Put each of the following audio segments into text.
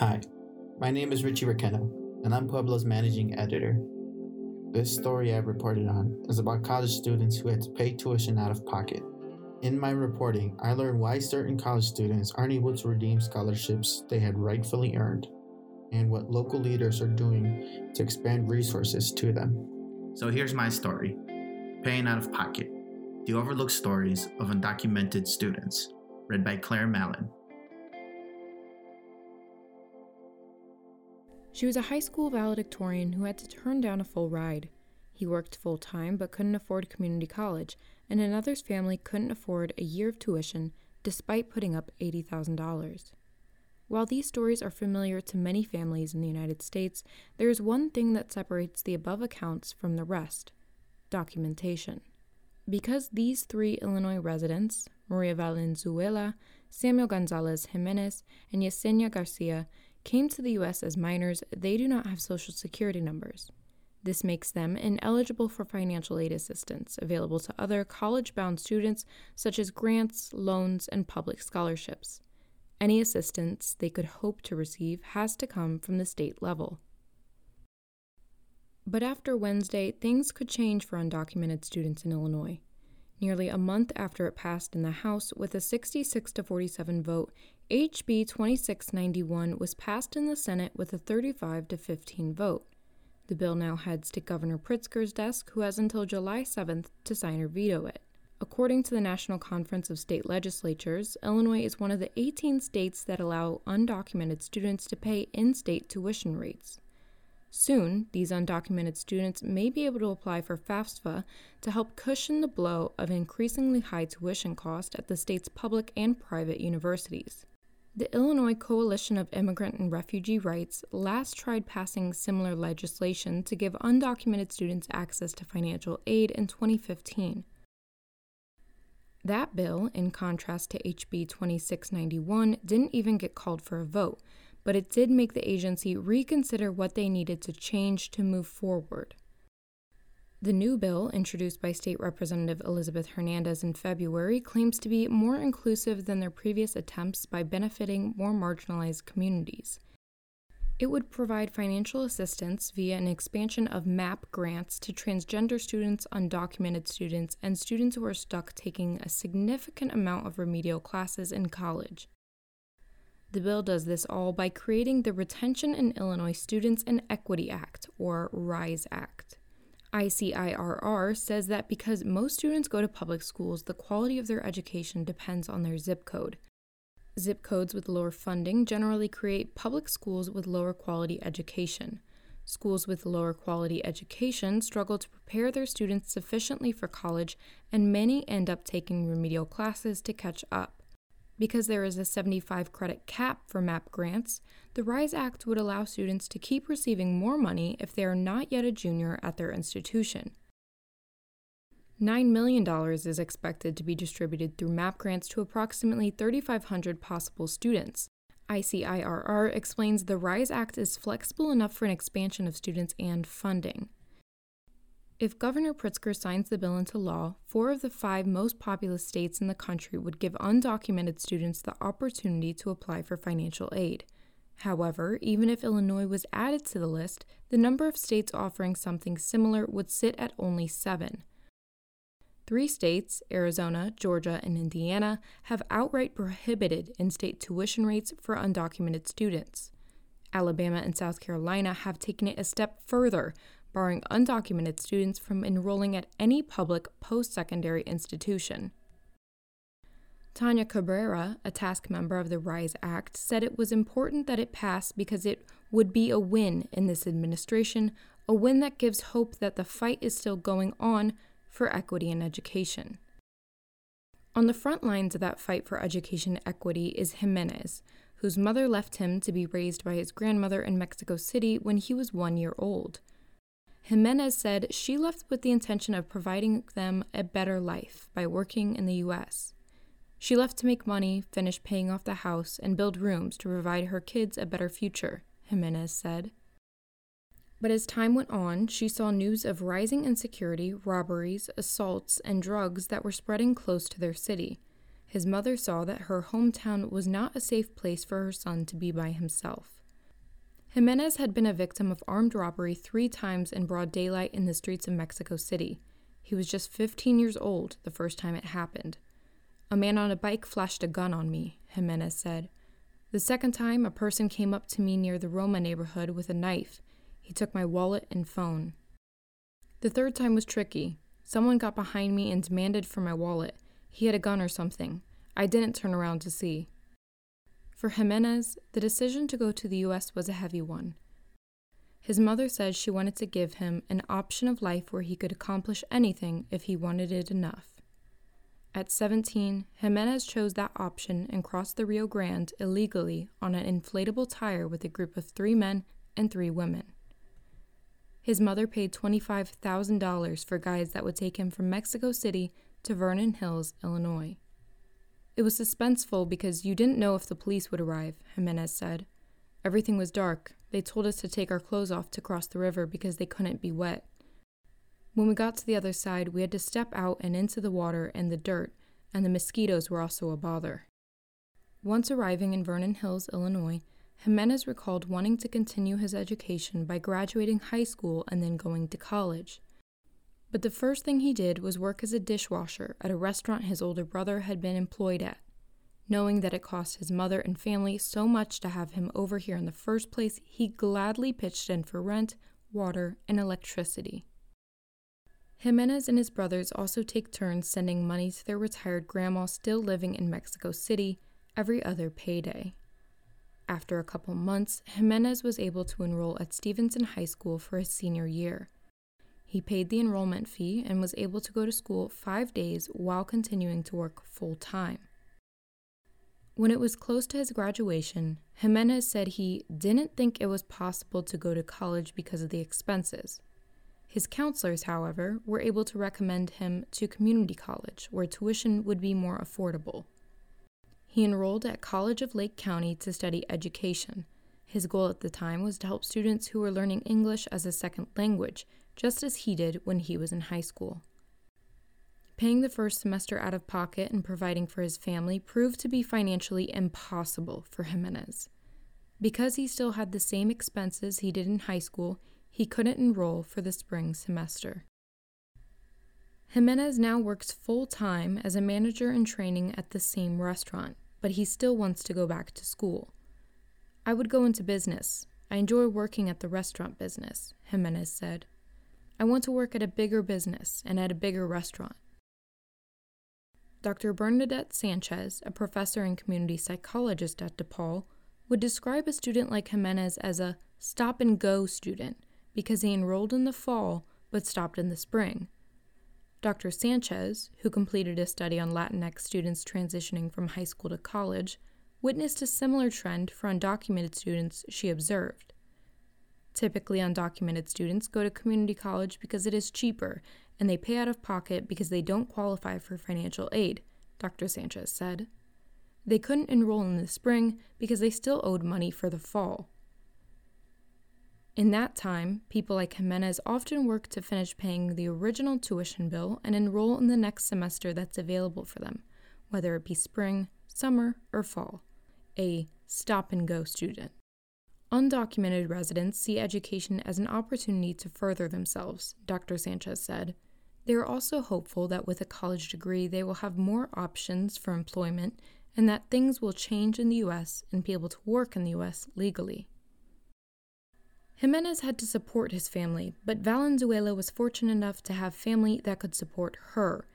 Hi, my name is Richie Requena, and I'm Pueblo's managing editor. This story I've reported on is about college students who had to pay tuition out of pocket. In my reporting, I learned why certain college students aren't able to redeem scholarships they had rightfully earned, and what local leaders are doing to expand resources to them. So here's my story Paying Out of Pocket The Overlooked Stories of Undocumented Students, read by Claire Malon. She was a high school valedictorian who had to turn down a full ride. He worked full time but couldn't afford community college, and another's family couldn't afford a year of tuition despite putting up $80,000. While these stories are familiar to many families in the United States, there is one thing that separates the above accounts from the rest documentation. Because these three Illinois residents, Maria Valenzuela, Samuel Gonzalez Jimenez, and Yesenia Garcia, came to the U.S. as minors, they do not have Social Security numbers. This makes them ineligible for financial aid assistance available to other college bound students, such as grants, loans, and public scholarships. Any assistance they could hope to receive has to come from the state level. But after Wednesday, things could change for undocumented students in Illinois. Nearly a month after it passed in the House with a 66 to 47 vote, HB 2691 was passed in the Senate with a 35 to 15 vote. The bill now heads to Governor Pritzker's desk, who has until July 7th to sign or veto it. According to the National Conference of State Legislatures, Illinois is one of the 18 states that allow undocumented students to pay in state tuition rates. Soon, these undocumented students may be able to apply for FAFSA to help cushion the blow of increasingly high tuition costs at the state's public and private universities. The Illinois Coalition of Immigrant and Refugee Rights last tried passing similar legislation to give undocumented students access to financial aid in 2015. That bill, in contrast to HB 2691, didn't even get called for a vote but it did make the agency reconsider what they needed to change to move forward. The new bill, introduced by State Representative Elizabeth Hernandez in February, claims to be more inclusive than their previous attempts by benefiting more marginalized communities. It would provide financial assistance via an expansion of MAP grants to transgender students, undocumented students, and students who are stuck taking a significant amount of remedial classes in college. The bill does this all by creating the Retention in Illinois Students and Equity Act, or RISE Act. ICIRR says that because most students go to public schools, the quality of their education depends on their zip code. Zip codes with lower funding generally create public schools with lower quality education. Schools with lower quality education struggle to prepare their students sufficiently for college, and many end up taking remedial classes to catch up. Because there is a 75 credit cap for MAP grants, the RISE Act would allow students to keep receiving more money if they are not yet a junior at their institution. $9 million is expected to be distributed through MAP grants to approximately 3,500 possible students. ICIRR explains the RISE Act is flexible enough for an expansion of students and funding. If Governor Pritzker signs the bill into law, four of the five most populous states in the country would give undocumented students the opportunity to apply for financial aid. However, even if Illinois was added to the list, the number of states offering something similar would sit at only seven. Three states, Arizona, Georgia, and Indiana, have outright prohibited in state tuition rates for undocumented students. Alabama and South Carolina have taken it a step further barring undocumented students from enrolling at any public post secondary institution. Tanya Cabrera, a task member of the RISE Act, said it was important that it pass because it would be a win in this administration, a win that gives hope that the fight is still going on for equity in education. On the front lines of that fight for education equity is Jimenez, whose mother left him to be raised by his grandmother in Mexico City when he was one year old. Jimenez said she left with the intention of providing them a better life by working in the U.S. She left to make money, finish paying off the house, and build rooms to provide her kids a better future, Jimenez said. But as time went on, she saw news of rising insecurity, robberies, assaults, and drugs that were spreading close to their city. His mother saw that her hometown was not a safe place for her son to be by himself. Jimenez had been a victim of armed robbery three times in broad daylight in the streets of Mexico City. He was just 15 years old the first time it happened. A man on a bike flashed a gun on me, Jimenez said. The second time, a person came up to me near the Roma neighborhood with a knife. He took my wallet and phone. The third time was tricky. Someone got behind me and demanded for my wallet. He had a gun or something. I didn't turn around to see. For Jimenez, the decision to go to the U.S. was a heavy one. His mother said she wanted to give him an option of life where he could accomplish anything if he wanted it enough. At 17, Jimenez chose that option and crossed the Rio Grande illegally on an inflatable tire with a group of three men and three women. His mother paid $25,000 for guides that would take him from Mexico City to Vernon Hills, Illinois. It was suspenseful because you didn't know if the police would arrive, Jimenez said. Everything was dark. They told us to take our clothes off to cross the river because they couldn't be wet. When we got to the other side, we had to step out and into the water and the dirt, and the mosquitoes were also a bother. Once arriving in Vernon Hills, Illinois, Jimenez recalled wanting to continue his education by graduating high school and then going to college. But the first thing he did was work as a dishwasher at a restaurant his older brother had been employed at. Knowing that it cost his mother and family so much to have him over here in the first place, he gladly pitched in for rent, water, and electricity. Jimenez and his brothers also take turns sending money to their retired grandma still living in Mexico City every other payday. After a couple months, Jimenez was able to enroll at Stevenson High School for his senior year. He paid the enrollment fee and was able to go to school five days while continuing to work full time. When it was close to his graduation, Jimenez said he didn't think it was possible to go to college because of the expenses. His counselors, however, were able to recommend him to community college, where tuition would be more affordable. He enrolled at College of Lake County to study education. His goal at the time was to help students who were learning English as a second language just as he did when he was in high school. Paying the first semester out of pocket and providing for his family proved to be financially impossible for Jimenez. Because he still had the same expenses he did in high school, he couldn't enroll for the spring semester. Jimenez now works full time as a manager in training at the same restaurant, but he still wants to go back to school. I would go into business. I enjoy working at the restaurant business, Jimenez said. I want to work at a bigger business and at a bigger restaurant. Dr. Bernadette Sanchez, a professor and community psychologist at DePaul, would describe a student like Jimenez as a stop and go student because he enrolled in the fall but stopped in the spring. Dr. Sanchez, who completed a study on Latinx students transitioning from high school to college, witnessed a similar trend for undocumented students she observed. Typically, undocumented students go to community college because it is cheaper and they pay out of pocket because they don't qualify for financial aid, Dr. Sanchez said. They couldn't enroll in the spring because they still owed money for the fall. In that time, people like Jimenez often work to finish paying the original tuition bill and enroll in the next semester that's available for them, whether it be spring, summer, or fall. A stop and go student. Undocumented residents see education as an opportunity to further themselves, Dr. Sanchez said. They are also hopeful that with a college degree, they will have more options for employment and that things will change in the U.S. and be able to work in the U.S. legally. Jimenez had to support his family, but Valenzuela was fortunate enough to have family that could support her.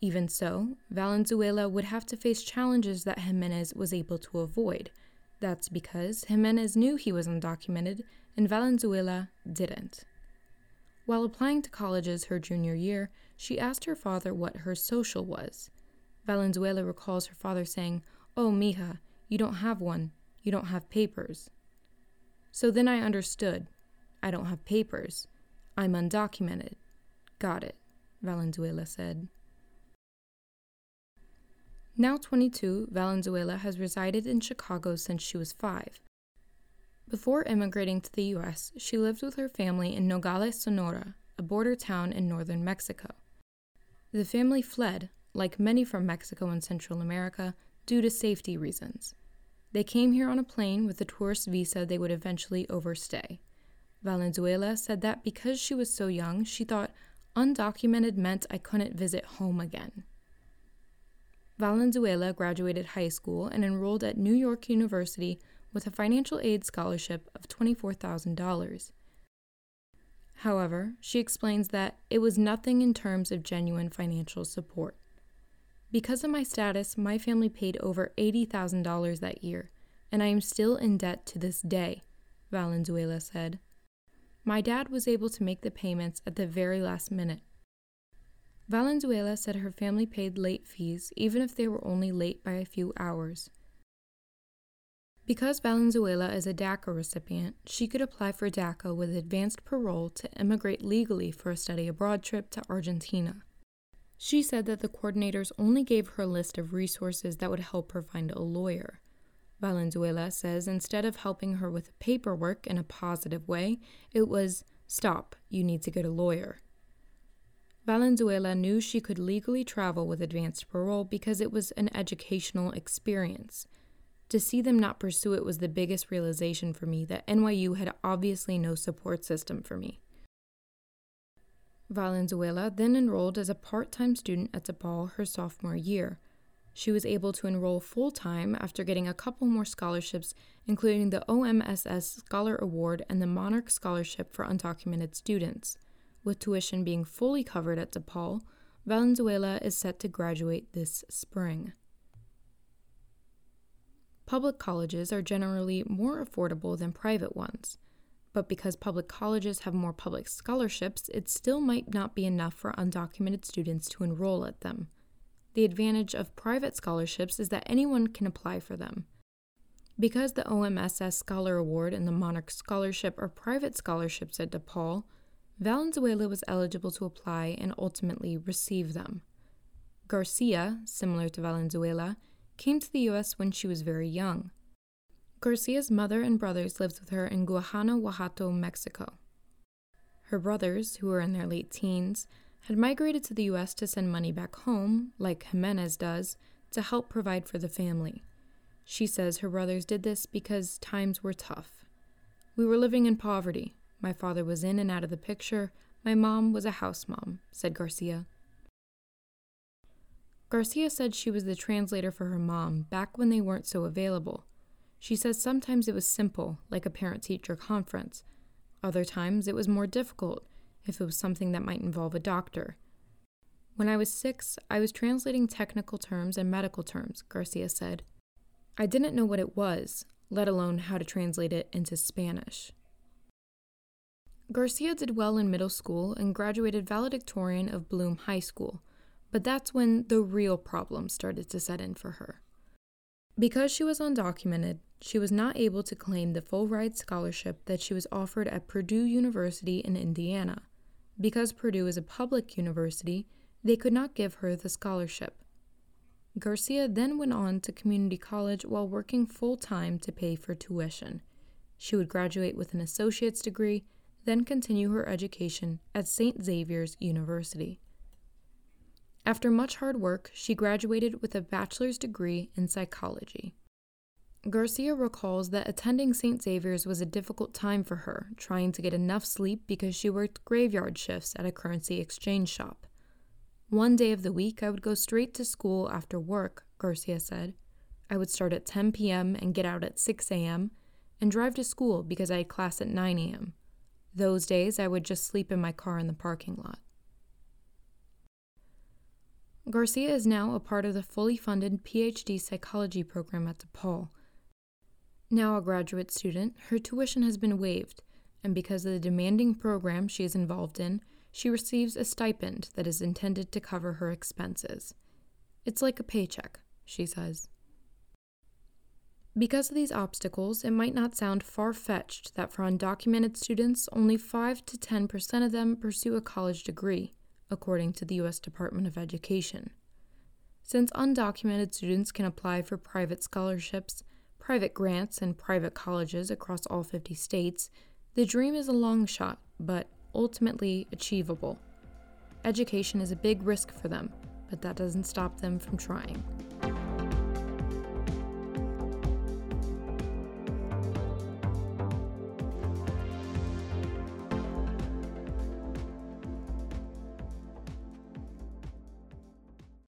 Even so, Valenzuela would have to face challenges that Jimenez was able to avoid that's because Jimenez knew he was undocumented and Valenzuela didn't. While applying to colleges her junior year, she asked her father what her social was. Valenzuela recalls her father saying, Oh, mija, you don't have one. You don't have papers. So then I understood. I don't have papers. I'm undocumented. Got it, Valenzuela said. Now 22, Valenzuela has resided in Chicago since she was five. Before immigrating to the U.S., she lived with her family in Nogales, Sonora, a border town in northern Mexico. The family fled, like many from Mexico and Central America, due to safety reasons. They came here on a plane with a tourist visa they would eventually overstay. Valenzuela said that because she was so young, she thought undocumented meant I couldn't visit home again. Valenzuela graduated high school and enrolled at New York University with a financial aid scholarship of $24,000. However, she explains that it was nothing in terms of genuine financial support. Because of my status, my family paid over $80,000 that year, and I am still in debt to this day, Valenzuela said. My dad was able to make the payments at the very last minute. Valenzuela said her family paid late fees even if they were only late by a few hours. Because Valenzuela is a DACA recipient, she could apply for DACA with advanced parole to immigrate legally for a study abroad trip to Argentina. She said that the coordinators only gave her a list of resources that would help her find a lawyer. Valenzuela says instead of helping her with paperwork in a positive way, it was, Stop, you need to get a lawyer. Valenzuela knew she could legally travel with advanced parole because it was an educational experience. To see them not pursue it was the biggest realization for me that NYU had obviously no support system for me. Valenzuela then enrolled as a part time student at DePaul her sophomore year. She was able to enroll full time after getting a couple more scholarships, including the OMSS Scholar Award and the Monarch Scholarship for Undocumented Students. With tuition being fully covered at DePaul, Valenzuela is set to graduate this spring. Public colleges are generally more affordable than private ones, but because public colleges have more public scholarships, it still might not be enough for undocumented students to enroll at them. The advantage of private scholarships is that anyone can apply for them. Because the OMSS Scholar Award and the Monarch Scholarship are private scholarships at DePaul, Valenzuela was eligible to apply and ultimately receive them. Garcia, similar to Valenzuela, came to the U.S. when she was very young. Garcia's mother and brothers lived with her in Guanajuato, Mexico. Her brothers, who were in their late teens, had migrated to the U.S. to send money back home, like Jimenez does, to help provide for the family. She says her brothers did this because times were tough. We were living in poverty. My father was in and out of the picture. My mom was a house mom, said Garcia. Garcia said she was the translator for her mom back when they weren't so available. She says sometimes it was simple, like a parent teacher conference. Other times it was more difficult, if it was something that might involve a doctor. When I was six, I was translating technical terms and medical terms, Garcia said. I didn't know what it was, let alone how to translate it into Spanish. Garcia did well in middle school and graduated valedictorian of Bloom High School, but that's when the real problems started to set in for her. Because she was undocumented, she was not able to claim the full ride scholarship that she was offered at Purdue University in Indiana. Because Purdue is a public university, they could not give her the scholarship. Garcia then went on to community college while working full time to pay for tuition. She would graduate with an associate's degree, then continue her education at St. Xavier's University. After much hard work, she graduated with a bachelor's degree in psychology. Garcia recalls that attending St. Xavier's was a difficult time for her, trying to get enough sleep because she worked graveyard shifts at a currency exchange shop. One day of the week, I would go straight to school after work, Garcia said. I would start at 10 p.m. and get out at 6 a.m. and drive to school because I had class at 9 a.m. Those days, I would just sleep in my car in the parking lot. Garcia is now a part of the fully funded PhD psychology program at DePaul now a graduate student, her tuition has been waived, and because of the demanding program she is involved in, she receives a stipend that is intended to cover her expenses. It's like a paycheck, she says. Because of these obstacles, it might not sound far fetched that for undocumented students, only 5 to 10% of them pursue a college degree, according to the U.S. Department of Education. Since undocumented students can apply for private scholarships, private grants, and private colleges across all 50 states, the dream is a long shot, but ultimately achievable. Education is a big risk for them, but that doesn't stop them from trying.